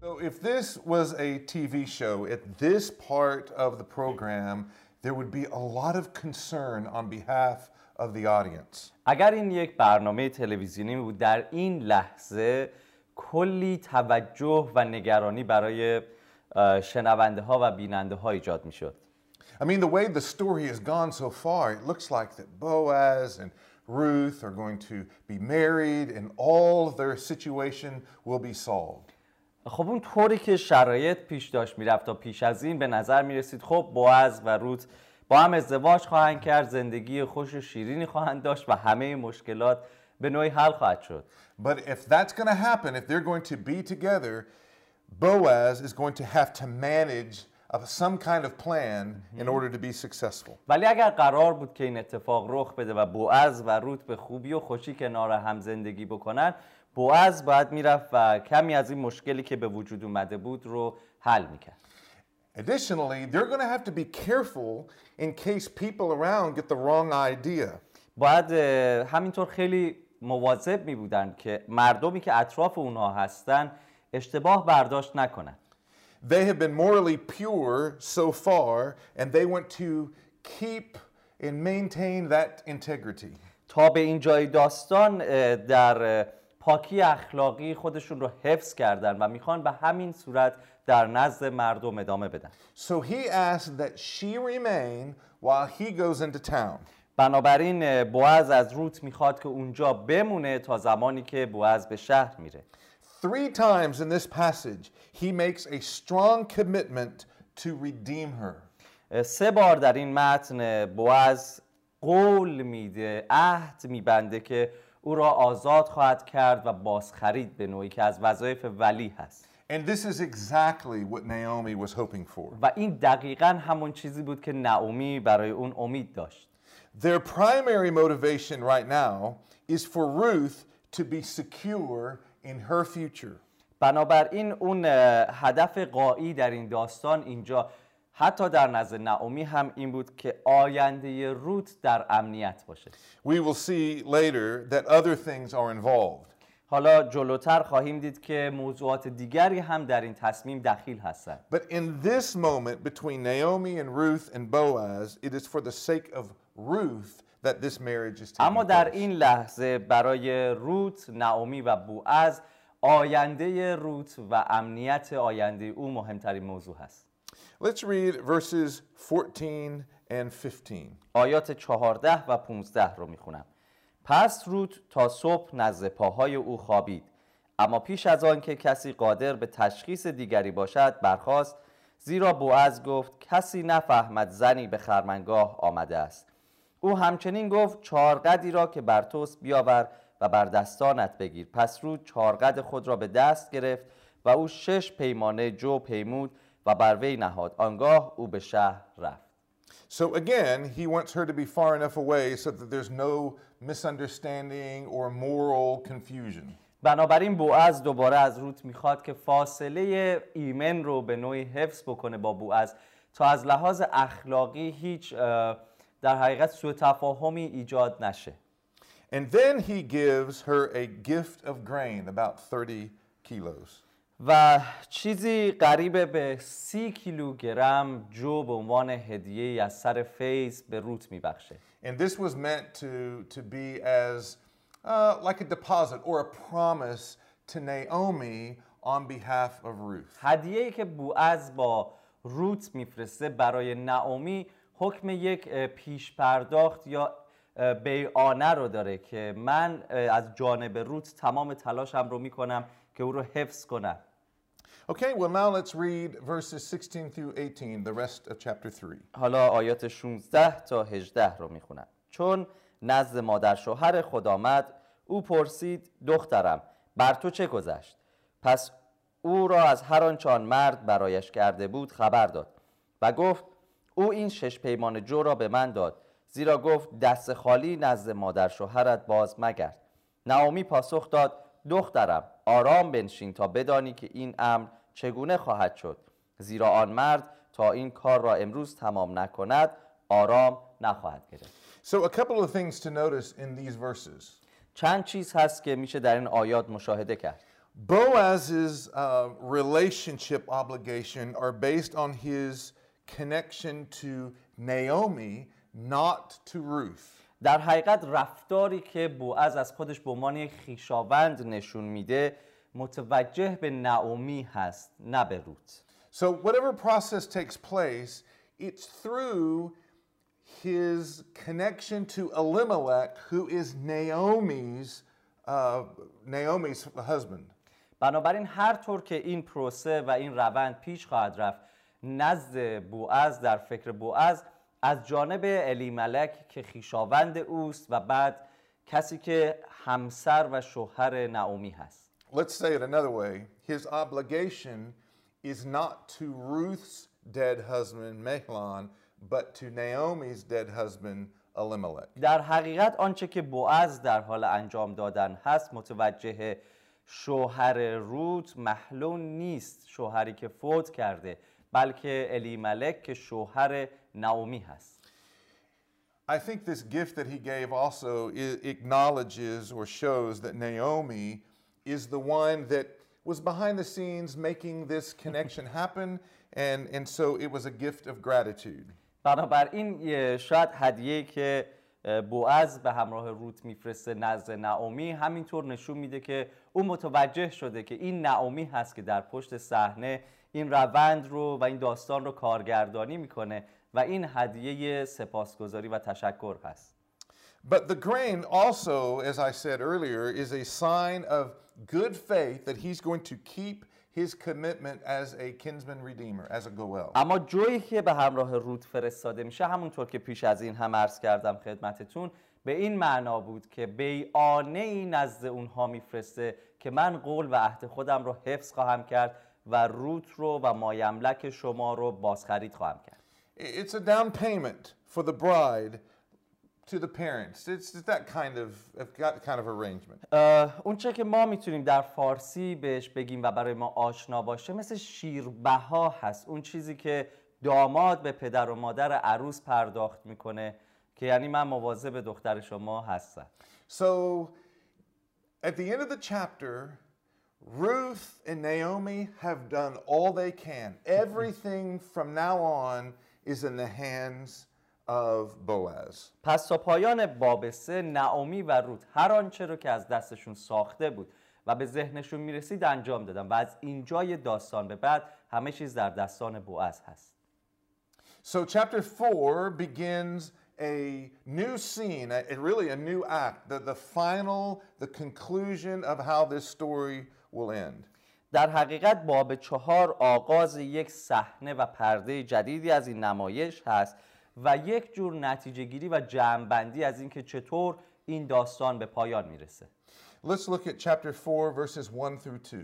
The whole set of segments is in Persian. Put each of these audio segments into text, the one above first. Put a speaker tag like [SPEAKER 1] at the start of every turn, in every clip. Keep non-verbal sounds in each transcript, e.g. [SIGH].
[SPEAKER 1] So, if this was a TV show, at this part of the program, there would be a lot of concern on behalf of the audience.
[SPEAKER 2] اگر این یک برنامه تلویزیونی بود در این لحظه کلی توجه و نگرانی برای اه، شنونده ها و بیننده ها ایجاد می شد
[SPEAKER 1] I mean, the way the story has gone so far, it looks like that Boaz and Ruth are going to be married and all their situation will be solved.
[SPEAKER 2] خب اون طوری که شرایط پیش داشت می‌رفت تا پیش از این به نظر می رسید خب بوعز و روت با هم ازدواج خواهند کرد زندگی خوش و شیرینی خواهند داشت و همه مشکلات به نوعی حل خواهد شد
[SPEAKER 1] But if that's going to happen, if they're going to be together, Boaz is going to have to manage of some kind of plan in order to be successful.
[SPEAKER 2] ولی اگر قرار بود که این اتفاق رخ بده و بوعز و روت به خوبی و خوشی کنار هم زندگی بکنن بوعز باید می‌رفت و کمی از این مشکلی که به وجود اومده بود رو حل می‌کرد
[SPEAKER 1] Additionally, they're going to have to be careful in case people around get the wrong idea.
[SPEAKER 2] باید همینطور خیلی مواظب می بودن که مردمی که اطراف اونها هستن اشتباه برداشت نکنن
[SPEAKER 1] They have been morally pure so far, and they want to keep and maintain that integrity.
[SPEAKER 2] تا به این جای داستان در پاکی اخلاقی خودشون رو حفظ کردن و می‌خوان به همین صورت در نزد مردم ادامه بدن
[SPEAKER 1] So he asked that she remain while he goes into town.
[SPEAKER 2] بنابراین بوعز از روت می‌خواد که اونجا بمونه تا زمانی که بوعز به شهر میره
[SPEAKER 1] Three times in this passage, he makes a strong commitment to redeem her.
[SPEAKER 2] سه بار در این متن بوعز قول میده عهد میبنده که او را آزاد خواهد کرد و بازخرید به نوعی که از وظایف ولی هست
[SPEAKER 1] And this is exactly what Naomi was hoping for.
[SPEAKER 2] و این دقیقا همون چیزی بود که نعومی برای اون امید داشت
[SPEAKER 1] Their primary motivation right now is for Ruth to be secure in her future.
[SPEAKER 2] بنابراین اون هدف قایی در این داستان اینجا حتی در نزد نعومی هم این بود که آینده روت در امنیت باشه
[SPEAKER 1] We will see later that other things are involved.
[SPEAKER 2] حالا جلوتر خواهیم دید که موضوعات دیگری هم در این تصمیم دخیل هستند
[SPEAKER 1] But in this moment between Naomi and Ruth and Boaz, it is for the sake of Ruth that this marriage is taking
[SPEAKER 2] اما در. این لحظه برای روت، نعومی و بوعز آینده روت و امنیت آینده او مهمترین موضوع هست
[SPEAKER 1] Let's read verses 14 and 15.
[SPEAKER 2] آیات 14 و 15 رو می‌خونم. پس روت تا صبح نزد پاهای او خوابید. اما پیش از آن که کسی قادر به تشخیص دیگری باشد برخاست زیرا بوعز گفت کسی نفهمد زنی به خرمنگاه آمده است. او همچنین گفت چارقدی را که بر توست بیاور و بر دستانت بگیر. پس رود چارقد خود را به دست گرفت و او شش پیمانه جو پیمود و بر وی نهاد آنگاه او به شهر رفت
[SPEAKER 1] So again, he wants her to be far enough away so that there's no misunderstanding or moral confusion.
[SPEAKER 2] بنابراین بوعز دوباره از روت می‌خواد که فاصله ایمن رو به نوعی حفظ بکنه با بوعز تا از لحاظ اخلاقی هیچ اه، در حقیقت سوء تفاهمی ایجاد نشه
[SPEAKER 1] And then he gives her a gift of grain, about 30 kilos.
[SPEAKER 2] و چیزی قریب به سی کیلوگرم جو به عنوان هدیه از سر فیض به روت میبخشه
[SPEAKER 1] And this was meant to, to be as uh, like a deposit or a promise to Naomi on behalf of Ruth.
[SPEAKER 2] هدیه ای که بوعز با روت میفرسته برای نعومی حکم یک پیش پرداخت یا اه، بیعانه رو داره که من از جانب روت تمام تلاشم رو می‌کنم که او رو حفظ کنم
[SPEAKER 1] Okay, well, now let's read verses 16 through 18, the rest of chapter 3.
[SPEAKER 2] حالا آیات 16 تا 18 رو می‌خونم. چون نزد مادر شوهر خود آمد او پرسید دخترم بر تو چه گذشت؟ پس او را از هر آنچه آن مرد برایش کرده بود خبر داد و گفت او این شش پیمان جو را به من داد زیرا گفت دست خالی نزد مادر شوهرت باز مگرد. نعومی پاسخ داد دخترم آرام بنشین تا بدانی که این امر چگونه خواهد شد زیرا آن مرد تا این کار را امروز تمام نکند آرام نخواهد گرفت
[SPEAKER 1] So, a couple of things to notice in these verses.
[SPEAKER 2] چند چیز هست که میشه در این آیات مشاهده کرد
[SPEAKER 1] Boaz's uh, relationship obligation are based on his connection to Naomi, not to Ruth.
[SPEAKER 2] در حقیقت رفتاری که بوعز از خودش به عنوان یک خویشاوند نشون میده متوجه به نعومی هست نه به روت
[SPEAKER 1] So, whatever process takes place, it's through his connection to Elimelech, who is Naomi's uh, Naomi's husband.
[SPEAKER 2] بنابراین هر طور که این پروسه و این روند پیش خواهد رفت نزد بوعز در فکر بوعز از جانب الیملک که خیشاوند اوست و بعد کسی که همسر و شوهر نعومی هست
[SPEAKER 1] Let's say it another way. His obligation is not to Ruth's dead husband, Mahlon, but to Naomi's dead husband, Elimelech.
[SPEAKER 2] در حقیقت آنچه که بوعز در حال انجام دادن هست متوجه شوهر روت محلون نیست شوهری که فوت کرده بلکه الیملک که شوهر نعومی هست
[SPEAKER 1] I think this gift that he gave also i- acknowledges or shows that Naomi is the one that was behind the scenes making this connection [LAUGHS] happen, and, and so it was a gift of gratitude.
[SPEAKER 2] بنابراین شاید هدیه که بوعز به همراه روت میفرسته نزد نعومی همینطور نشون میده که او متوجه شده که این نعومی هست که در پشت صحنه این روند رو و این داستان رو کارگردانی می‌کنه و این هدیه سپاسگزاری و تشکر هست
[SPEAKER 1] But the grain also, as I said earlier, is a sign of good faith that he's going to keep his commitment as a kinsman redeemer, as a Goel.
[SPEAKER 2] اما جویی که به همراه روت فرستاده میشه همونطور که پیش از این هم عرض کردم خدمتتون به این معنا بود که بیانه ای نزد اونها میفرسته که من قول و عهد خودم رو حفظ خواهم کرد و روت رو و مایملک شما رو بازخرید خواهم کرد
[SPEAKER 1] It's a down payment for the bride to the parents. It's it's that kind of, of that kind of arrangement.
[SPEAKER 2] اه، اون چه که ما میتونیم در فارسی بهش بگیم و برای ما آشنا باشه مثل شیربها هست اون چیزی که داماد به پدر و مادر عروس پرداخت میکنه که یعنی من مواظب دختر شما هستم
[SPEAKER 1] So at the end of the chapter, Ruth and Naomi have done all they can. Everything from now on is in the hands of Boaz.
[SPEAKER 2] پس تا پایان باب سه نعومی و روت هر آنچه رو که از دستشون ساخته بود و به ذهنشون می‌رسید انجام دادن و از اینجای داستان به بعد همه چیز در دستان بوعز هست
[SPEAKER 1] So chapter 4 begins a new scene, a, a- really a new act, the, the final, the conclusion of how this story will end.
[SPEAKER 2] در حقیقت باب چهار آغاز یک صحنه و پرده جدیدی از این نمایش هست و یک جور نتیجه گیری و جمعبندی از اینکه چطور این داستان به پایان می‌رسه.
[SPEAKER 1] Let's look at chapter 4, verses 1 through 2.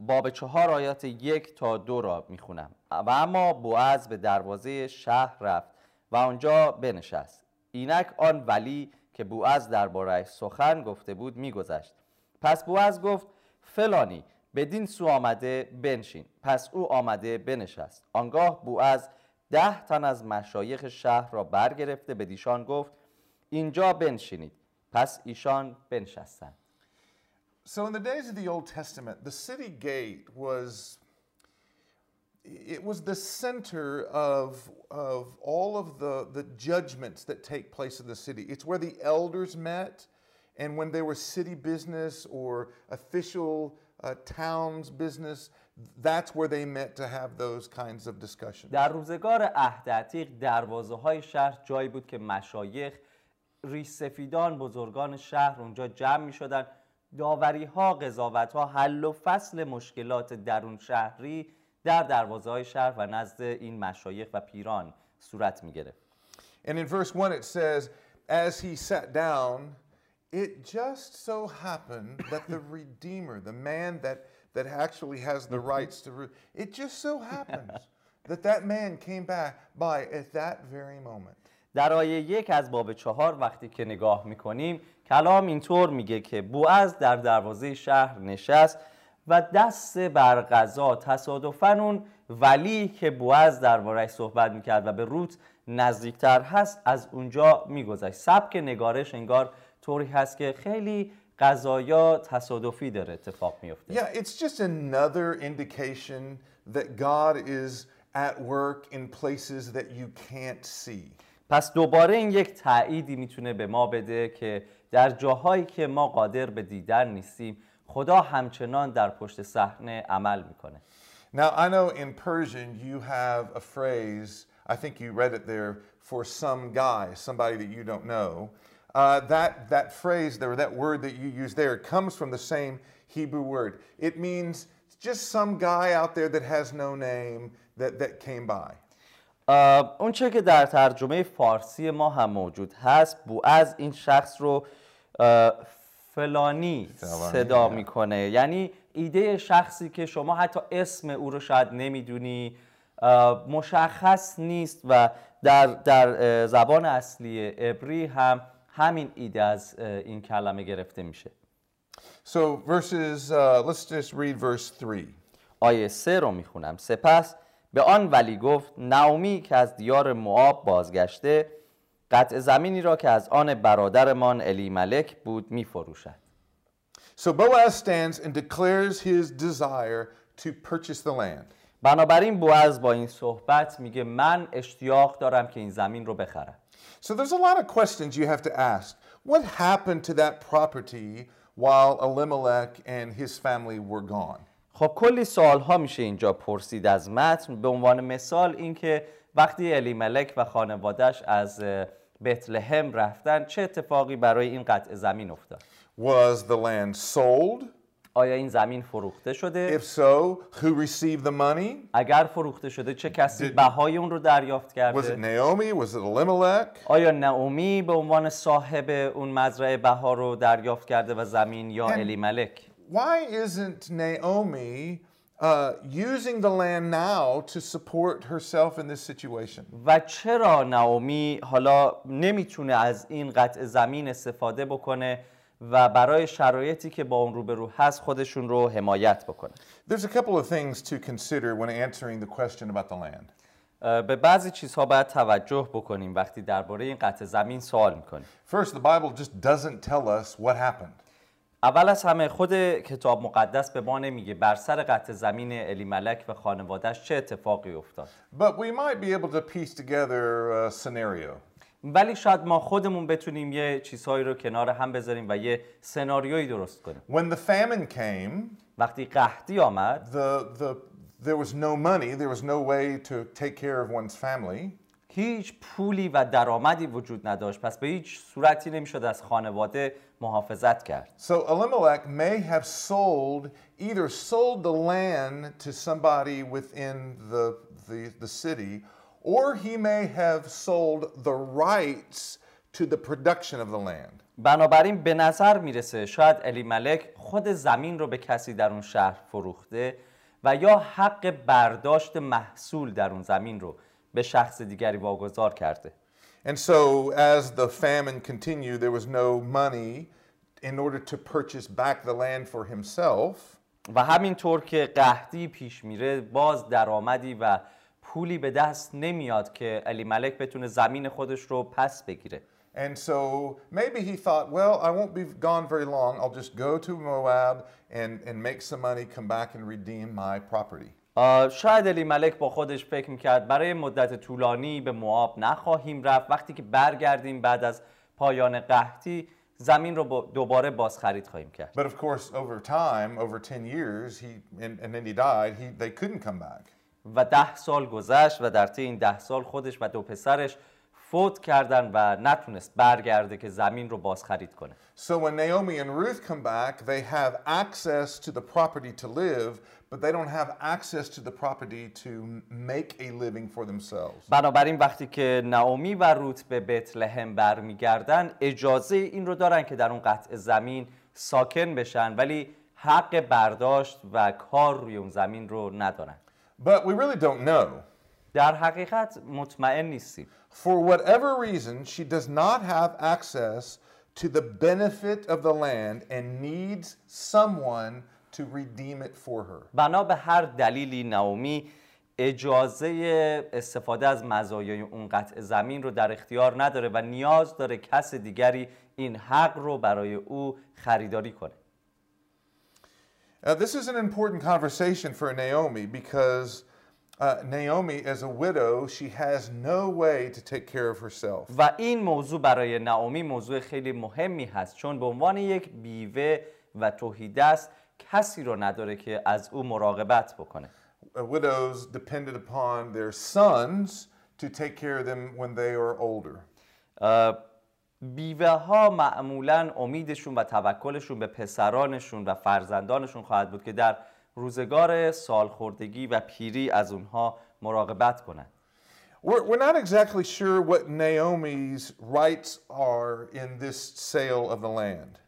[SPEAKER 2] باب چهار آیات یک تا دو را می‌خونم. و اما بوعز به دروازه شهر رفت و آنجا بنشست. اینک آن ولی که بوعز دربارهش سخن گفته بود میگذشت. پس بوعز گفت فلانی بدین سو آمده بنشین. پس او آمده بنشست. آنگاه بوعز ده تن از مشایخ شهر را برگرفته به دیشان گفت اینجا بنشینید پس ایشان بنشستند
[SPEAKER 1] So in the days of the Old Testament, the city gate was it was the center of, of all of the, the judgments that take place in the city. It's where the elders met, and when there was city business or official a town's business, that's where they met to have those kinds of discussions.
[SPEAKER 2] در روزگار عهد عتیق دروازه های شهر جایی بود که مشایخ ریسفیدان بزرگان شهر اونجا جمع می شدن داوری ها قضاوت ها حل و فصل مشکلات درون شهری در دروازه های شهر و نزد این مشایخ و پیران صورت می گرفت
[SPEAKER 1] And in verse 1 it says, As he sat down, it just so happened that the [LAUGHS] Redeemer, the man that, that actually has the rights to, re- it just so happens that that man came back by at that very moment.
[SPEAKER 2] در آیه یک از باب چهار وقتی که نگاه می‌کنیم کلام اینطور میگه که بوعز در دروازه شهر نشست و دست بر غذا تصادفاً اون ولی که بوعز دربارهش صحبت می‌کرد و به روت نزدیکتر هست از اونجا میگذشت سبک نگارش انگار طوری هست که خیلی غذایا تصادفی داره اتفاق میفته
[SPEAKER 1] Yeah, it's just another indication that God is at work in places that you can't see.
[SPEAKER 2] پس دوباره این یک تأییدی می‌تونه به ما بده که در جاهایی که ما قادر به دیدن نیستیم خدا همچنان در پشت صحنه عمل می‌کنه
[SPEAKER 1] Now, I know in Persian you have a phrase, I think you read it there, for some guy, somebody that you don't know. Uh, that, that phrase there, that word that you use there, comes from the same Hebrew word. It means just some guy out there that has no name that, that came by.
[SPEAKER 2] آه، اون چه که در ترجمه فارسی ما هم موجود هست بوعز این شخص رو فلانی صدا. می‌کنه یعنی ایده شخصی که شما حتی اسم او رو شاید نمی‌دونی مشخص نیست و در, در زبان اصلی عبری هم همین ایده از این کلمه گرفته میشه
[SPEAKER 1] So, verses, uh, let's just read verse 3.
[SPEAKER 2] آیه سه رو می‌خونم سپس به آن ولی گفت نعومی که از دیار موآب بازگشته قطع زمینی را که از آن برادرمان الی ملک بود میفروشد
[SPEAKER 1] So, Boaz stands and declares his desire to purchase the land.
[SPEAKER 2] بنابراین بوعز با این صحبت میگه من اشتیاق دارم که این زمین رو بخرم
[SPEAKER 1] So there's a lot of questions you have to ask. What happened to that property while Elimelech and his family were gone?
[SPEAKER 2] خب کلی سوال ها میشه اینجا پرسید از متن به عنوان مثال اینکه وقتی الی ملک و خانوادش از اه، بتلهم رفتن چه اتفاقی برای این قطع زمین افتاد
[SPEAKER 1] Was the land sold?
[SPEAKER 2] آیا این زمین فروخته شده
[SPEAKER 1] If so, who received the money?
[SPEAKER 2] اگر فروخته شده چه کسی بهای اون رو دریافت
[SPEAKER 1] Was it
[SPEAKER 2] کرده
[SPEAKER 1] Naomi? Was it Elimelech?
[SPEAKER 2] آیا نعومی به عنوان صاحب اون مزرعه بها رو دریافت کرده و زمین یا
[SPEAKER 1] هم-
[SPEAKER 2] الی ملک
[SPEAKER 1] Why isn't Naomi uh, using the land now to support herself in this situation?
[SPEAKER 2] و چرا نعومی حالا نمی‌تونه از این قطع زمین استفاده بکنه و برای شرایطی که با اون روبرو هست خودشون رو حمایت بکنه
[SPEAKER 1] There's a couple of things to consider when answering the question about the land.
[SPEAKER 2] به بعضی چیزها باید توجه بکنیم وقتی درباره این قطع زمین سوال می‌کنیم
[SPEAKER 1] First, the Bible just doesn't tell us what happened.
[SPEAKER 2] اول از همه خود کتاب مقدس به ما نمیگه بر سر قطع زمین الی ملک و خانوادهش چه اتفاقی افتاد
[SPEAKER 1] But we might be able to piece together a scenario.
[SPEAKER 2] ولی شاید ما خودمون بتونیم یه چیزهایی رو کنار هم بذاریم و یه سناریویی درست کنیم
[SPEAKER 1] When the famine came,
[SPEAKER 2] وقتی قحطی آمد
[SPEAKER 1] the, the, there was no money, there was no way to take care of one's family.
[SPEAKER 2] هیچ پولی و درآمدی وجود نداشت پس به هیچ صورتی نمیشد از خانواده محافظت کرد
[SPEAKER 1] So Elimelech may have sold, either sold the land to somebody within the, the, the city, or he may have sold the rights to the production of the land.
[SPEAKER 2] بنابراین به نظر می‌رسه شاید الی ملک خود زمین رو به کسی در اون شهر فروخته و یا حق برداشت محصول در اون زمین رو به شخص دیگری واگذار کرده
[SPEAKER 1] And so, as the famine continued, there was no money in order to purchase back the land for himself.
[SPEAKER 2] و همینطور که قحطی پیش میره باز درآمدی و پولی به دست نمیاد که علی ملک بتونه زمین خودش رو پس بگیره
[SPEAKER 1] And so maybe he thought, well, I won't be gone very long. I'll just go to Moab and, and make some money, come back and redeem my property.
[SPEAKER 2] شاید علی ملک با خودش فکر می‌کرد برای مدت طولانی به مواب نخواهیم رفت وقتی که برگردیم بعد از پایان قحطی زمین رو با- دوباره بازخرید خواهیم کرد
[SPEAKER 1] But of course, over time, over 10 years, he, and, and then he died, he, they couldn't come back.
[SPEAKER 2] و ده سال گذشت و در طی این ده سال خودش و دو پسرش فوت کردن و نتونست برگرده که زمین رو بازخرید کنه
[SPEAKER 1] So when Naomi and Ruth come back, they have access to the property to live, but they don't have access to the property to make a living for themselves.
[SPEAKER 2] بنابراین وقتی که نعومی و روت به بیت لحم برمیگردن اجازه این رو دارن که در اون قطع زمین ساکن بشن ولی حق برداشت و کار روی اون زمین رو ندارن
[SPEAKER 1] But we really don't know.
[SPEAKER 2] در حقیقت مطمئن نیستیم
[SPEAKER 1] For whatever reason, she does not have access to the benefit of the land and needs someone to redeem it for her.
[SPEAKER 2] بنا به هر دلیلی نعومی اجازه استفاده از مزایای اون قطع زمین رو در اختیار نداره و نیاز داره کس دیگری این حق رو برای او خریداری کنه
[SPEAKER 1] Uh, this is an important conversation for Naomi because uh, Naomi, as a widow, she has no way to take care of herself.
[SPEAKER 2] و این موضوع برای نعومی موضوع خیلی مهمی هست چون به عنوان یک بیوه و توحیدست کسی رو نداره که از او مراقبت بکنه
[SPEAKER 1] Uh, widows depended upon their sons to take care of them when they are older.
[SPEAKER 2] اه، بیوه ها معمولا امیدشون و توکلشون به پسرانشون و فرزندانشون خواهد بود که در روزگار سالخوردگی و پیری از اونها مراقبت کنند
[SPEAKER 1] We're, we're not exactly sure what Naomi's rights are in this sale of the land.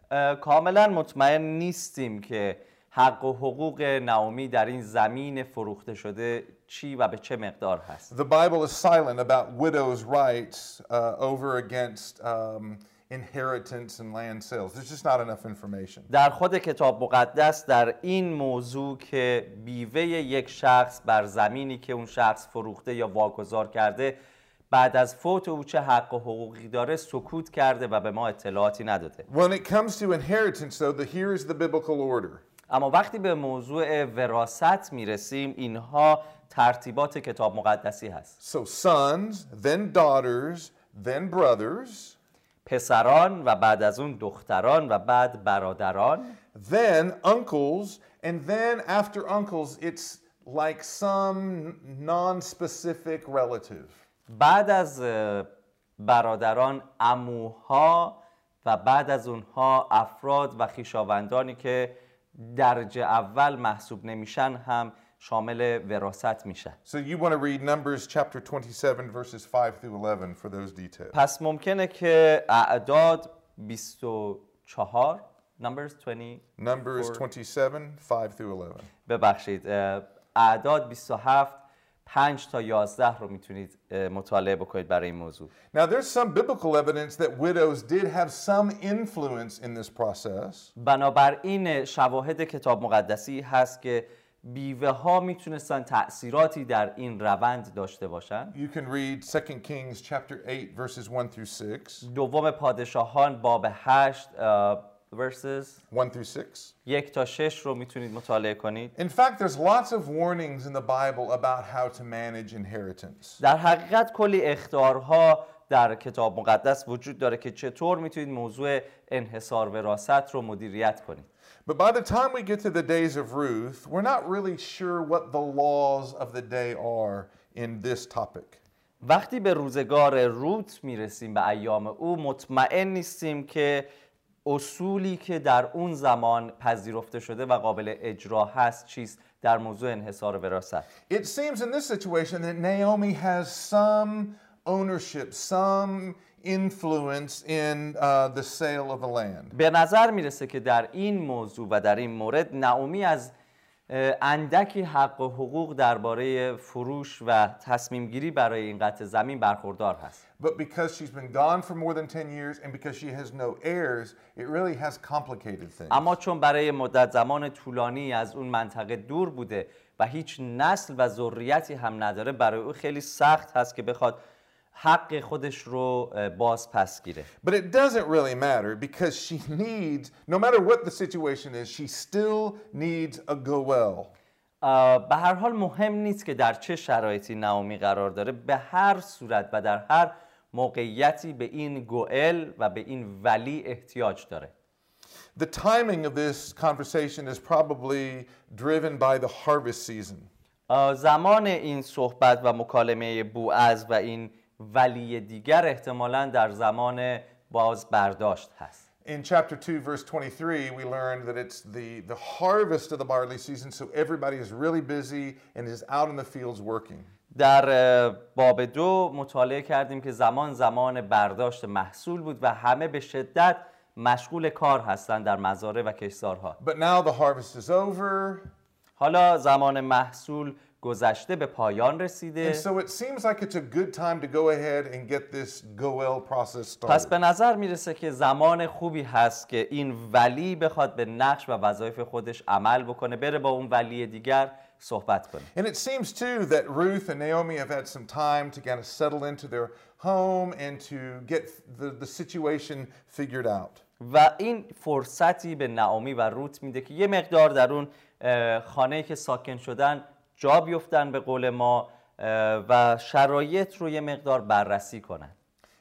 [SPEAKER 2] کاملا مطمئن نیستیم که حق و حقوق نعومی در این زمین فروخته شده چی و به چه مقدار هست
[SPEAKER 1] The Bible is silent about widows' rights uh, over against um, inheritance and land sales. There's just not enough information.
[SPEAKER 2] در خود کتاب مقدس در این موضوع که بیوه یک شخص بر زمینی که اون شخص فروخته یا واگذار کرده بعد از فوت او چه حق و حقوقی داره سکوت کرده و به ما اطلاعاتی نداده
[SPEAKER 1] When it comes to inheritance, though, the, here is the biblical order.
[SPEAKER 2] اما وقتی به موضوع وراست می‌رسیم اینها ترتیبات کتاب مقدسی هست.
[SPEAKER 1] So sons, then daughters, then brothers,
[SPEAKER 2] پسران و بعد از اون دختران و بعد برادران.
[SPEAKER 1] Then uncles, and then after uncles, it's like some non-specific relative.
[SPEAKER 2] بعد از برادران اموها و بعد از اونها افراد و خویشاوندانی که درجه اول محسوب نمیشن هم شامل وراست میشن
[SPEAKER 1] So you want to read Numbers chapter 27, verses 5 through 11 for those details.
[SPEAKER 2] پس ممکنه که اعداد 24 Numbers 20
[SPEAKER 1] Numbers 27, 5 through 11.
[SPEAKER 2] ببخشید اعداد 27 5 تا 11 رو می‌تونید مطالعه بکنید برای این موضوع
[SPEAKER 1] Now, there's some biblical evidence that widows did have some influence in this process.
[SPEAKER 2] بنابراین شواهد کتاب مقدسی هست که بیوه ها می‌تونستن تأثیراتی در این روند داشته باشند
[SPEAKER 1] You can read 2 Kings chapter 8, verses 1 through 6.
[SPEAKER 2] دوم پادشاهان باب 8 اه، verses
[SPEAKER 1] 1 through 6.
[SPEAKER 2] یک تا شش رو میتونید مطالعه کنید
[SPEAKER 1] In fact, there's lots of warnings in the Bible about how to manage inheritance.
[SPEAKER 2] در حقیقت کلی اختارها در کتاب مقدس وجود داره که چطور میتونید موضوع انحصار وراست رو مدیریت کنید
[SPEAKER 1] But by the time we get to the days of Ruth, we're not really sure what the laws of the day are in this topic.
[SPEAKER 2] وقتی به روزگار روت میرسیم به ایام او مطمئن نیستیم که اصولی که در اون زمان پذیرفته شده و قابل اجرا هست چیست در موضوع انحصار وراست
[SPEAKER 1] It seems in this situation that Naomi has some ownership, some influence in uh, the sale of the land.
[SPEAKER 2] به نظر می‌رسه که در این موضوع و در این مورد نعومی از اندکی حق و حقوق درباره فروش و تصمیم گیری برای این قطع زمین برخوردار هست
[SPEAKER 1] But because she's been gone for more than 10 years and because she has no heirs, it really has complicated things.
[SPEAKER 2] اما چون برای مدت زمان طولانی از اون منطقه دور بوده و هیچ نسل و ذریتی هم نداره برای او خیلی سخت هست که بخواد حق خودش رو باز پس گیره
[SPEAKER 1] But it doesn't really matter because she needs, no matter what the situation is, she still needs a goel.
[SPEAKER 2] به هر حال مهم نیست که در چه شرایطی نعومی قرار داره به هر صورت و در هر موقعیتی به این گوئل و به این ولی احتیاج داره
[SPEAKER 1] The timing of this conversation is probably driven by the harvest season.
[SPEAKER 2] زمان این صحبت و مکالمه بوعز و این ولی دیگر احتمالا در زمان باز برداشت هست
[SPEAKER 1] In chapter 2, verse 23, we learned that it's the, the harvest of the barley season, so everybody is really busy and is out in the fields working.
[SPEAKER 2] در باب دو مطالعه کردیم که زمان زمان برداشت محصول بود و همه به شدت مشغول کار هستند در مزارع و کشتزارها
[SPEAKER 1] But now the harvest is over,
[SPEAKER 2] حالا زمان محصول گذشته به پایان رسیده. پس به نظر می‌رسه که زمان خوبی هست که این ولی بخواد به نقش و وظایف خودش عمل بکنه بره با اون ولی دیگر صحبت کنه.
[SPEAKER 1] And it seems too that Ruth and Naomi have had some time to kind of settle into their home and to get the, the situation figured out.
[SPEAKER 2] و این فرصتی به نامی و روت میده که یه مقدار در اون خانه که ساکن شدن جا بیفتن به قول ما و شرایط رو یه مقدار بررسی کنن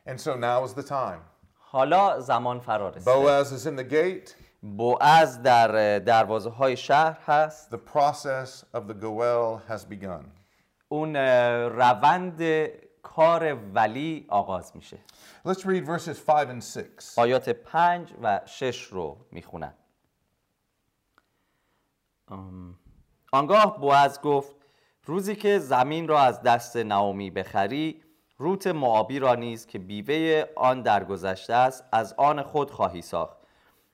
[SPEAKER 1] And so now is the time.
[SPEAKER 2] حالا زمان فرا رسیده
[SPEAKER 1] Boaz is in the gate.
[SPEAKER 2] بوعز در دروازه های شهر هست
[SPEAKER 1] The process of the Goel has begun.
[SPEAKER 2] اون روند کار ولی آغاز میشه
[SPEAKER 1] Let's read verses 5 and 6.
[SPEAKER 2] آیات پنج و شش رو می‌خونم آنگاه بوعز گفت روزی که زمین را از دست نعومی بخری روت معابی را نیز که بیوه آن درگذشته است از آن خود خواهی ساخت.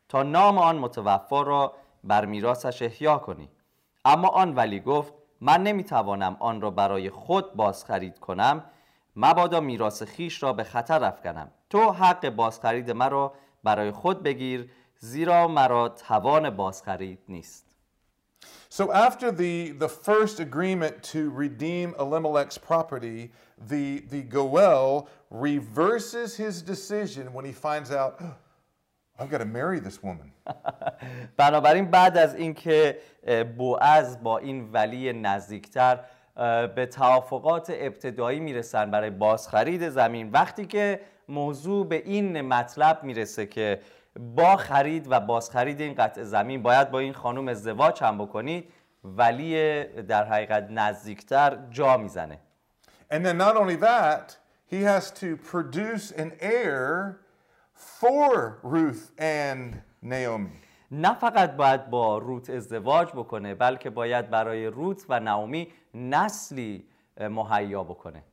[SPEAKER 2] تا نام آن متوفا را بر میراثش احیا کنی. اما آن ولی گفت من نمی‌توانم آن را برای خود بازخرید کنم مبادا میراث خیش را به خطر افکنم. تو حق بازخرید مرا برای خود بگیر زیرا مرا توان بازخرید نیست.
[SPEAKER 1] So after the, the first agreement to redeem Elimelech's property, the, the Goel reverses his decision when he finds out, "Oh, I've got to marry this woman. [LAUGHS]
[SPEAKER 2] بنابراین بعد از اینکه اه، بوعز با این ولی نزدیکتر اه، به توافقات ابتدایی میرسن برای بازخرید زمین وقتی که موضوع به این مطلب میرسه که با خرید و بازخرید این قطع زمین باید با این خانم ازدواج هم بکنید ولی در حقیقت نزدیکتر جا می‌زنه
[SPEAKER 1] And then not only that, he has to produce an heir for Ruth and Naomi.
[SPEAKER 2] نه فقط باید با روت ازدواج بکنه بلکه باید برای روت و نعومی نسلی مهیا بکنه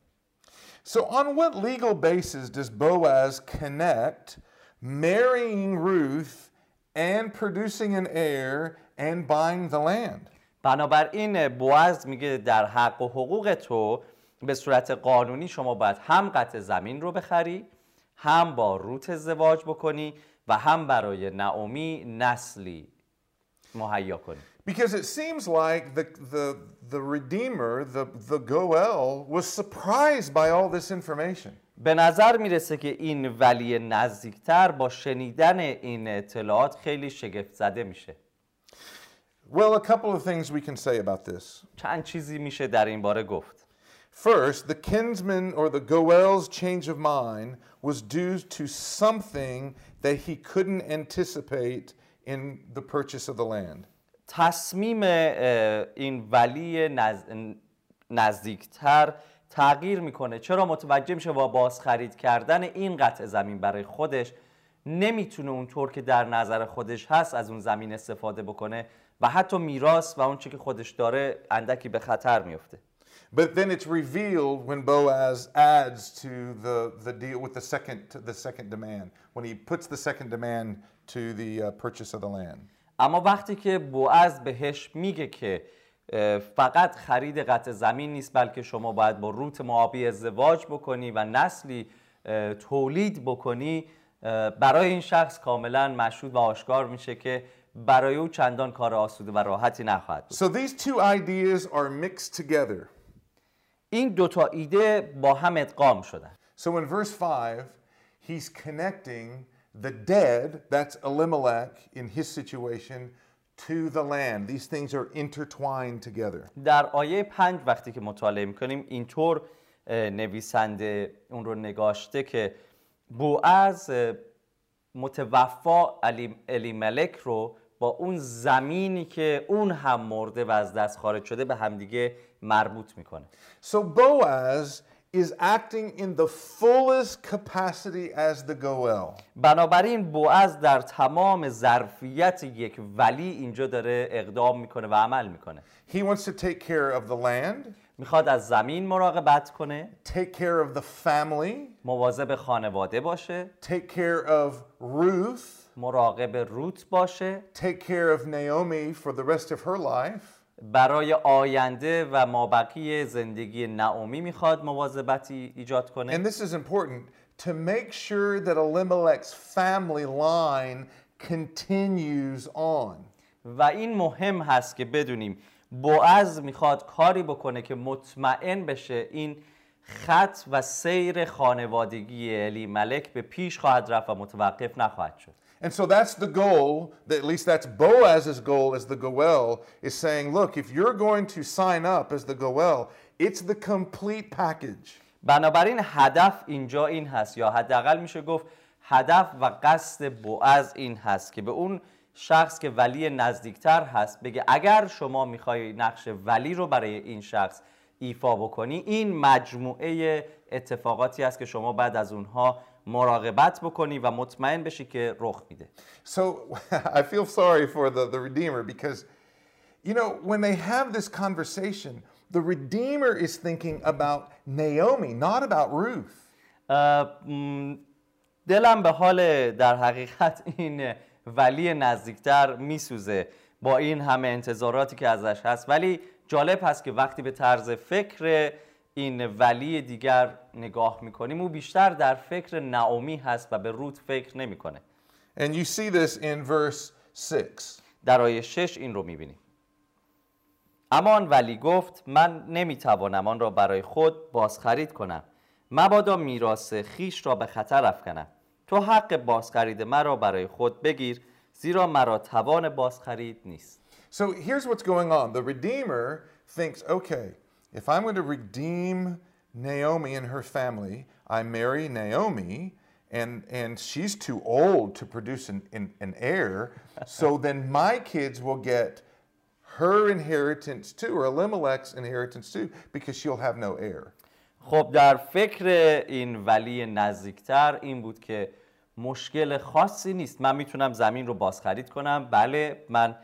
[SPEAKER 1] So, on what legal basis does Boaz connect marrying Ruth and producing an heir and buying the land?
[SPEAKER 2] بنابراین بوعز میگه در حق و حقوق تو به صورت قانونی شما باید هم قطع زمین رو بخری هم با روت ازدواج بکنی و هم برای نعومی نسلی مهیا کنی
[SPEAKER 1] Because it seems like the, the, the Redeemer, the, the Goel, was surprised by all this information.
[SPEAKER 2] به نظر می‌رسه که این ولی نزدیکتر با شنیدن این اطلاعات خیلی شگفت زده میشه
[SPEAKER 1] Well, a couple of things we can say about this.
[SPEAKER 2] چند چیزی میشه در این باره گفت
[SPEAKER 1] First, the kinsman or the Goel's change of mind was due to something that he couldn't anticipate in the purchase of the land.
[SPEAKER 2] تصمیم این ولی نز... نزدیکتر تغییر می‌کنه چرا متوجه میشه با بازخرید کردن این قطع زمین برای خودش نمی‌تونه اونطور که در نظر خودش هست از اون زمین استفاده بکنه و حتی میراث و اون چی که خودش داره اندکی به خطر میفته
[SPEAKER 1] But then it's revealed when Boaz adds to the, the deal with the second, the second demand, when he puts the second demand to the uh, purchase of the land.
[SPEAKER 2] اما وقتی که بوعز بهش میگه که فقط خرید قطع زمین نیست بلکه شما باید با روت معابی ازدواج بکنی و نسلی تولید بکنی. برای این شخص کاملا مشهود و آشکار میشه که برای او چندان کار آسوده و راحتی نخواهد بود.
[SPEAKER 1] So these two ideas are mixed together.
[SPEAKER 2] این دوتا ایده با هم ادغام شدن.
[SPEAKER 1] So in verse 5, he's connecting the dead, that's Elimelech in his situation, to the land. These things are intertwined together.
[SPEAKER 2] در آیه پنج وقتی که مطالعه می‌کنیم اینطور نویسنده اون رو نگاشته که بوعز متوفا علی, علی ملک رو با اون زمینی که اون هم مرده و از دست خارج شده به همدیگه مربوط می‌کنه
[SPEAKER 1] So Boaz is acting in the fullest capacity as the Goel.
[SPEAKER 2] بنابراین بوعز در تمام ظرفیت یک ولی اینجا داره اقدام میکنه و عمل میکنه
[SPEAKER 1] He wants to take care of the land,
[SPEAKER 2] میخواد از زمین مراقبت کنه
[SPEAKER 1] take care of the family,
[SPEAKER 2] مواظب خانواده باشه
[SPEAKER 1] take care of Ruth,
[SPEAKER 2] مراقب روت باشه
[SPEAKER 1] take care of Naomi for the rest of her life,
[SPEAKER 2] برای آینده و مابقی زندگی نعومی می‌خواد مواظبتی ایجاد کنه؟
[SPEAKER 1] And this is important. To make sure that Elimelech's family line continues on.
[SPEAKER 2] و این مهم هست که بدونیم بوعز می‌خواد کاری بکنه که مطمئن بشه این خط و سیر خانوادگی علی ملک به پیش خواهد رفت و متوقف نخواهد شد.
[SPEAKER 1] And so that's the goal, that at least that's Boaz's goal as the Goel, is saying, look, if you're going to sign up as the Goel, it's the complete package.
[SPEAKER 2] بنابراین هدف اینجا این هست یا حداقل میشه گفت هدف و قصد بوعز این هست که به اون شخص که ولی نزدیکتر هست بگه اگر شما می‌خوای نقش ولی رو برای این شخص ایفا بکنی این مجموعه اتفاقاتی است که شما بعد از اونها مراقبت بکنی و مطمئن بشی که رخ میده
[SPEAKER 1] So I feel sorry for the, the Redeemer because, you know, when they have this conversation, the Redeemer is thinking about Naomi, not about Ruth.
[SPEAKER 2] دلم به حال در حقیقت این ولی نزدیکتر میسوزه با این همه انتظاراتی که ازش هست ولی جالب هست که وقتی به طرز فکر این ولی دیگر نگاه می‌کنیم. او بیشتر در فکر نعومی هست و به رود فکر نمی‌کنه.
[SPEAKER 1] And you see this in verse 6.
[SPEAKER 2] در آیه 6 این رو می‌بینیم. اما آن ولی گفت من نمی‌توانم آن را برای خود بازخرید کنم. مبادا میراث خیش را به خطر افکنم. تو حق بازخرید مرا برای خود بگیر زیرا مرا توان بازخرید نیست.
[SPEAKER 1] So here's what's going on. The Redeemer thinks, okay, if I'm going to redeem Naomi and her family, I marry Naomi, and, and she's too old to produce an, an, an heir, [LAUGHS] so then my kids will get her inheritance too, or Elimelech's inheritance too, because she'll have no heir.
[SPEAKER 2] خب در فکر این ولی نزدیکتر این بود که مشکل خاصی نیست من میتونم زمین رو بازخرید کنم بله من اه،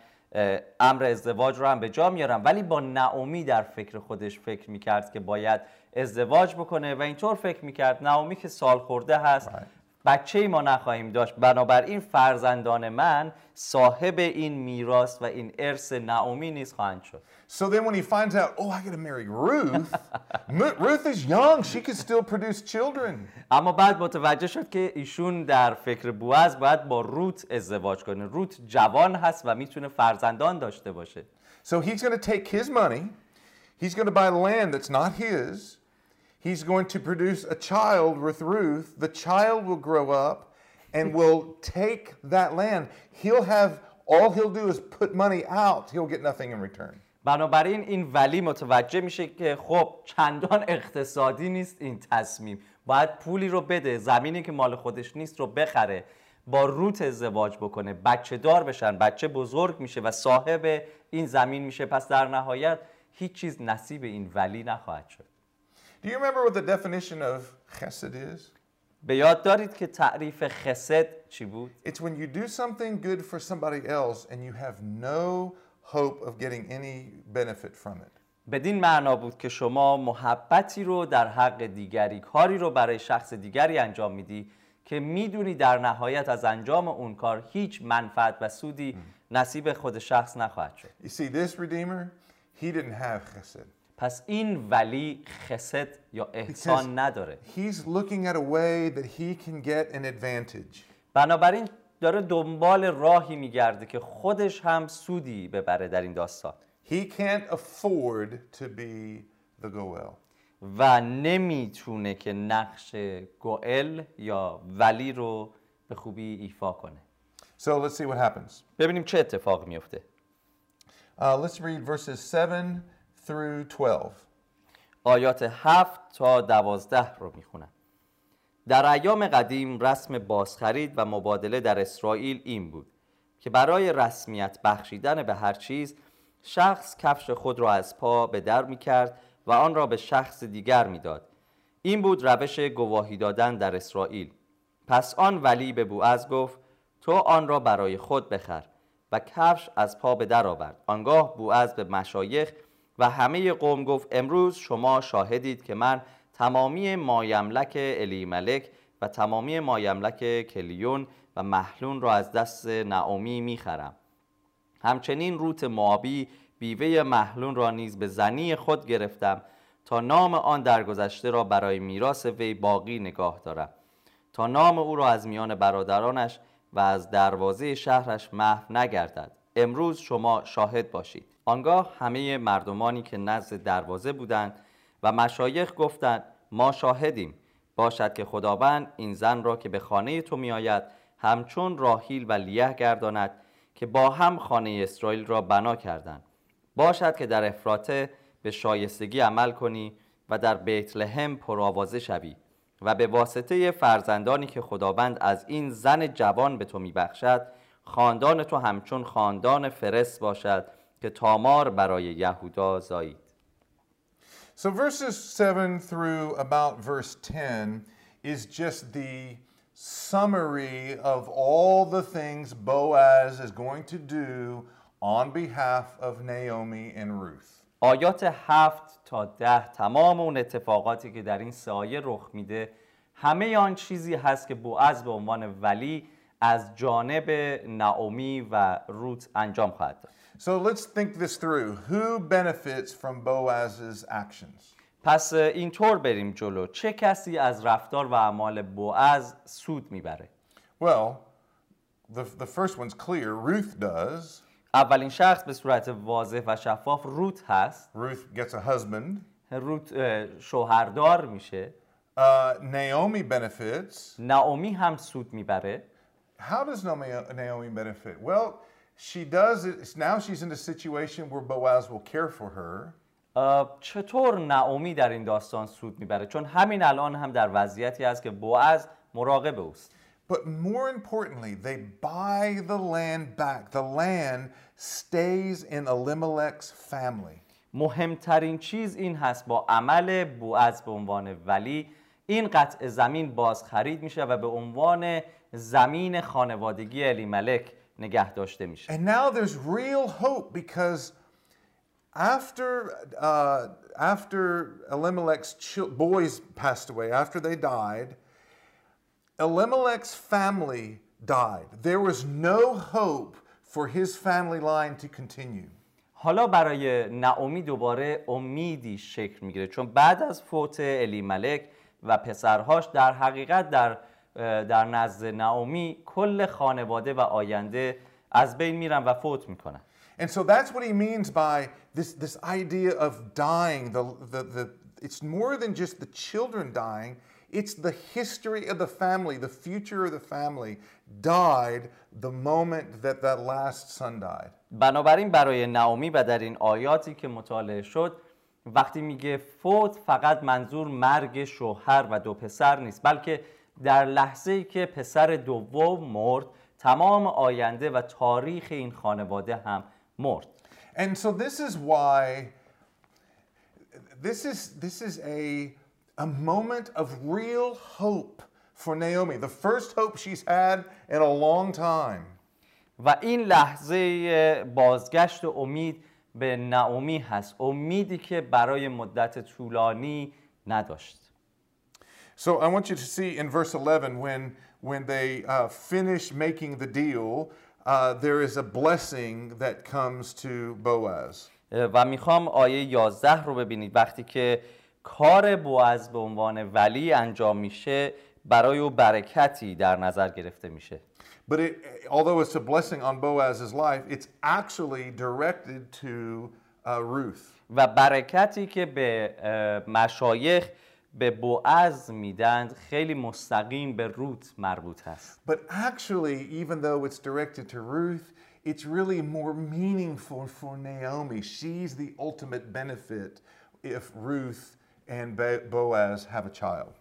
[SPEAKER 2] امر ازدواج رو هم به جا میارم. ولی با نعومی در فکر خودش فکر می‌کرد که باید ازدواج بکنه و اینطور فکر می‌کرد. نعومی که سال خورده هست بچه ای ما نخواهیم داشت. بنابراین فرزندان من صاحب این میراث و این ارث نعومی نیز خواهند شد.
[SPEAKER 1] So then when he finds out, oh, I got to marry Ruth, [LAUGHS] Ruth is young, she could still produce children.
[SPEAKER 2] اما بعد متوجه شد که ایشون در فکر بوعز باید با روت ازدواج کنه. روت جوان هست و می‌تونه فرزندان داشته باشه.
[SPEAKER 1] So he's going to take his money, he's going to buy land that's not his, he's going to produce a child with Ruth. The child will grow up and will take that land. He'll have, all he'll do is put money out, he'll get nothing in return.
[SPEAKER 2] بنابراین این ولی متوجه میشه که خب چندان اقتصادی نیست این تصمیم. باید پولی رو بده. زمینی که مال خودش نیست رو بخره. با روت ازدواج بکنه. بچه دار بشن. بچه بزرگ میشه و صاحب این زمین میشه. پس در نهایت هیچ چیز نصیب این ولی نخواهد شد.
[SPEAKER 1] Do you remember what the definition of chesed is?
[SPEAKER 2] به یاد دارید که تعریف خسد چی بود؟
[SPEAKER 1] It's when you do something good for somebody else and you have no hope of getting any benefit from it.
[SPEAKER 2] بدین معنا بود که شما محبتی رو در حق دیگری کاری رو برای شخص دیگری انجام میدی که میدونی در نهایت از انجام اون کار هیچ منفعت و سودی نصیب خود شخص نخواهد شد
[SPEAKER 1] You see, this Redeemer, he didn't have chesed.
[SPEAKER 2] پس این ولی خسد یا احسان نداره
[SPEAKER 1] He's looking at a way that he can get an advantage.
[SPEAKER 2] بنابراین داره دنبال راهی میگرده که خودش هم سودی ببره در این داستان
[SPEAKER 1] He can't afford to be the Goel.
[SPEAKER 2] و نمی‌تونه که نقش گوئل یا ولی رو به خوبی ایفا کنه
[SPEAKER 1] So let's see what happens.
[SPEAKER 2] ببینیم چه اتفاق میفته
[SPEAKER 1] Uh, let's read verses 7 through 12.
[SPEAKER 2] آیات هفت تا دوازده رو می‌خونم در ایام قدیم رسم بازخرید و مبادله در اسرائیل این بود که برای رسمیت بخشیدن به هر چیز شخص کفش خود را از پا به در می کرد و آن را به شخص دیگر می‌داد. این بود روش گواهی دادن در اسرائیل پس آن ولی به بوعز گفت تو آن را برای خود بخر و کفش از پا به در آورد آنگاه بوعز به مشایخ و همه قوم گفت امروز شما شاهدید که من تمامی مایملک الی ملک و تمامی مایملک کلیون و محلون را از دست نعومی می‌خرم. همچنین روت مابی بیوه محلون را نیز به زنی خود گرفتم تا نام آن درگذشته را برای میراث وی باقی نگاه دارم. تا نام او را از میان برادرانش و از دروازه شهرش محو نگردد. امروز شما شاهد باشید. آنگاه همه مردمانی که نزد دروازه بودند و مشایخ گفتند ما شاهدیم باشد که خداوند این زن را که به خانه تو میآید همچون راهیل و لیه گرداند که با هم خانه اسرائیل را بنا کردند. باشد که در افراته به شایستگی عمل کنی و در بیت لحم پرآوازه شوی و به واسطه فرزندانی که خداوند از این زن جوان به تو میبخشد خاندان تو همچون خاندان فرس باشد که تامار برای یهودا زایید
[SPEAKER 1] So verses 7 through about verse 10 is just the summary of all the things Boaz is going to do on behalf of Naomi and Ruth.
[SPEAKER 2] آیات هفت تا ده تمام اون اتفاقاتی که در این سه آیه رخ میده همه آن چیزی هست که بوعز به عنوان ولی از جانب نعومی و روت انجام خواهد داد
[SPEAKER 1] So let's think this through. Who benefits from Boaz's actions?
[SPEAKER 2] پس اینطور بریم جلو چه کسی از رفتار و اعمال بوعز سود می‌بره
[SPEAKER 1] Well, the, the first one's clear. Ruth does.
[SPEAKER 2] اولین شخص به صورت واضح و شفاف روت هست
[SPEAKER 1] Ruth gets a husband.
[SPEAKER 2] روت شوهردار میشه
[SPEAKER 1] Uh, Naomi benefits.
[SPEAKER 2] نعومی هم سود می‌بره
[SPEAKER 1] How does Naomi, Naomi benefit? Well, she does it. Now she's in a situation where Boaz will care for her.
[SPEAKER 2] اه، چطور نعومی در این داستان سود میبره چون همین الان هم در وضعیتی است که بوعز مراقب اوست
[SPEAKER 1] But more importantly, they buy the land back. The land stays in Elimelech's family.
[SPEAKER 2] مهمترین چیز این هست با عمل بوعز به عنوان ولی این قطع زمین باز خرید میشه و به عنوان زمین خانوادگی علی ملک نگه داشته میشه
[SPEAKER 1] And now there's real hope because after, uh, after Elimelech's boys passed away, after they died, Elimelech's family died. There was no hope for his family line to continue.
[SPEAKER 2] حالا برای نعومی دوباره امیدی شکل می‌گیره چون بعد از فوت علی ملک و پسرهاش در حقیقت در در نزد نعومی کل خانواده و آینده از بین میرن و فوت می‌کنن
[SPEAKER 1] And so that's what he means by this, this idea of dying. The, the, the, it's more than just the children dying, it's the history of the family, the future of the family died the moment that that last son died.
[SPEAKER 2] بنابراین برای نعومی و در این آیاتی که مطالعه شد وقتی میگه فوت فقط منظور مرگ شوهر و دو پسر نیست بلکه در لحظه که پسر دوم مرد تمام آینده و تاریخ این خانواده هم مرد
[SPEAKER 1] And so this is why this is this is a a moment of real hope for Naomi. The first hope she's had in a long time.
[SPEAKER 2] و این لحظه بازگشت امید به نعومی هست امیدی که برای مدت طولانی نداشت
[SPEAKER 1] So I want you to see in verse 11 when when they uh, finish making the deal, uh, there is a blessing that comes to Boaz.
[SPEAKER 2] و میخوام آیه 11 رو ببینید وقتی که کار بوعز به عنوان ولی انجام میشه برای او برکتی در نظر گرفته میشه
[SPEAKER 1] But it, although it's a blessing on Boaz's life, it's actually directed to uh, Ruth.
[SPEAKER 2] و برکتی که به اه، مشایخ به بوعز میدند خیلی مستقیم به روت مربوط هست
[SPEAKER 1] But actually, even though it's directed to Ruth, it's really more meaningful for Naomi. She's the ultimate benefit if Ruth and Boaz have a child.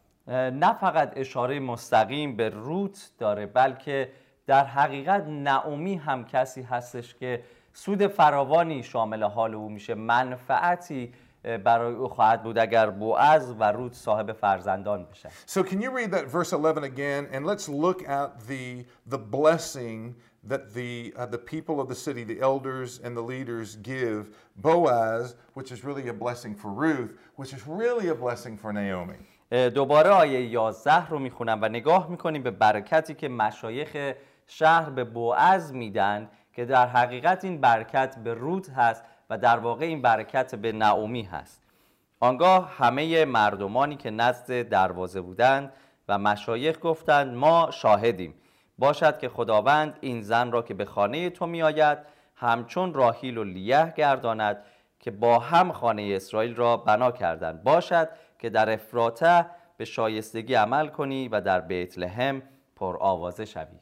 [SPEAKER 2] نه فقط اشاره مستقیم به روت داره بلکه در حقیقت نعومی هم کسی هستش که سود فراوانی شامل حال او میشه منفعتی برای او خواهد بود اگر بوعز و روت صاحب فرزندان بشن
[SPEAKER 1] So can you read that verse 11 again and let's look at the the blessing that the uh, the people of the city, the elders and the leaders give Boaz, which is really a blessing for Ruth, which is really a blessing for Naomi.
[SPEAKER 2] دوباره آیه 11 رو می‌خونم و نگاه می‌کنیم به برکتی که مشایخ شهر به بوعز میدن که در حقیقت این برکت به روت هست و در واقع این برکت به نعومی هست. آنگاه همه مردمانی که نزد دروازه بودند و مشایخ گفتند ما شاهدیم. باشد که خداوند این زن را که به خانه تو میآید همچون راهیل و لیه گرداند که با هم خانه اسرائیل را بنا کردند. باشد که در افراته به شایستگی عمل کنی و در بیت لحم پر آوازه شوی.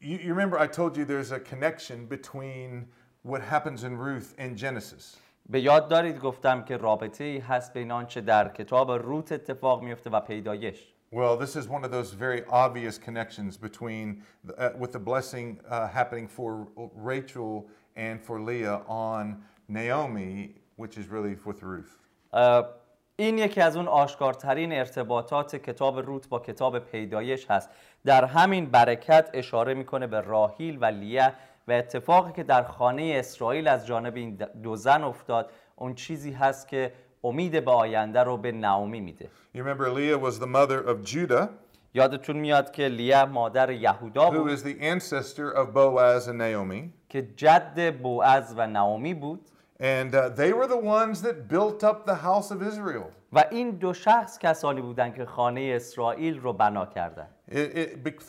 [SPEAKER 1] You remember I told you there's a connection between what happens in Ruth and Genesis.
[SPEAKER 2] به یاد دارید گفتم که رابطه ای هست بین آنچه در کتاب روت اتفاق میفته و پیدایش
[SPEAKER 1] Well, this is one of those very obvious connections between the, uh, with the blessing uh, happening for Rachel and for Leah on Naomi, which is really with Ruth.
[SPEAKER 2] اه، این یکی از اون آشکارترین ارتباطات کتاب روت با کتاب پیدایش هست در همین برکت اشاره میکنه به راهیل و لیه و اتفاقی که در خانه اسرائیل از جانب این دو زن افتاد اون چیزی هست که امید به آینده رو به نعومی میده
[SPEAKER 1] You remember Leah was the mother of Judah,
[SPEAKER 2] یادتون میاد که لیه مادر یهودا
[SPEAKER 1] who
[SPEAKER 2] بود
[SPEAKER 1] is the ancestor of Boaz and Naomi.
[SPEAKER 2] که جد بوعز و نعومی بود
[SPEAKER 1] And uh, they were the ones that built up the house of Israel.
[SPEAKER 2] و این دو شخص کسانی بودند که خانه اسرائیل رو بنا کردند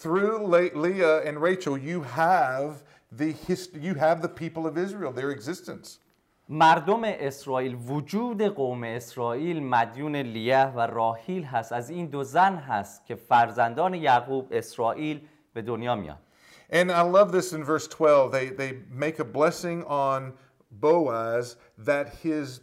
[SPEAKER 1] through Le- Leah and Rachel, you have the hist- you have the people of Israel, their existence.
[SPEAKER 2] مردم اسرائیل وجود قوم اسرائیل مدیون لیه و راهیل هست از این دو زن هست که فرزندان یعقوب اسرائیل به دنیا میان
[SPEAKER 1] And I love this in verse 12. They, they make a blessing on Boaz that his,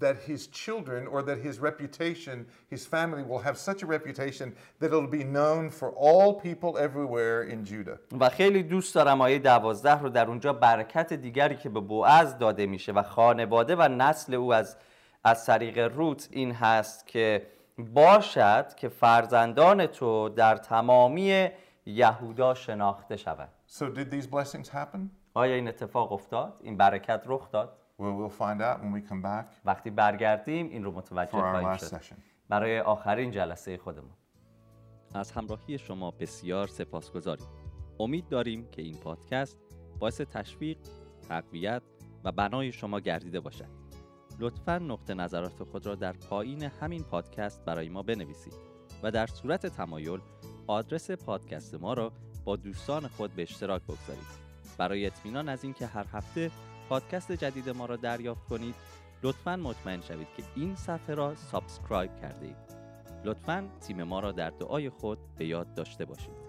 [SPEAKER 1] that his children or that his reputation, his family will have such a reputation that it'll be known for all people everywhere in Judah.
[SPEAKER 2] و خیلی دوست دارم آیه دوازده رو در اونجا برکت دیگری که به بوعز داده میشه و خانواده و نسل او از از طریق روت این هست که باشد که فرزندان تو در تمامی یهودا شناخته شود
[SPEAKER 1] So, did these blessings happen?
[SPEAKER 2] آیا این اتفاق افتاد؟ این برکت رخ داد؟
[SPEAKER 1] Well, we'll find out when we come back
[SPEAKER 2] وقتی برگردیم این رو متوجه خواهیم شد.
[SPEAKER 1] session.
[SPEAKER 2] برای آخرین جلسه خودمون.
[SPEAKER 3] از همراهی شما بسیار سپاسگزاریم. امید داریم که این پادکست باعث تشویق تقویت و بنای شما گردیده باشد. لطفا نقطه نظرات خود را در پایین همین پادکست برای ما بنویسید و در صورت تمایل آدرس پادکست ما را با دوستان خود به اشتراک بگذارید. برای اطمینان از اینکه هر هفته پادکست جدید ما را دریافت کنید. لطفا مطمئن شوید که این صفحه را subscribe کرده اید لطفا تیم ما را در دعای خود به یاد داشته باشید.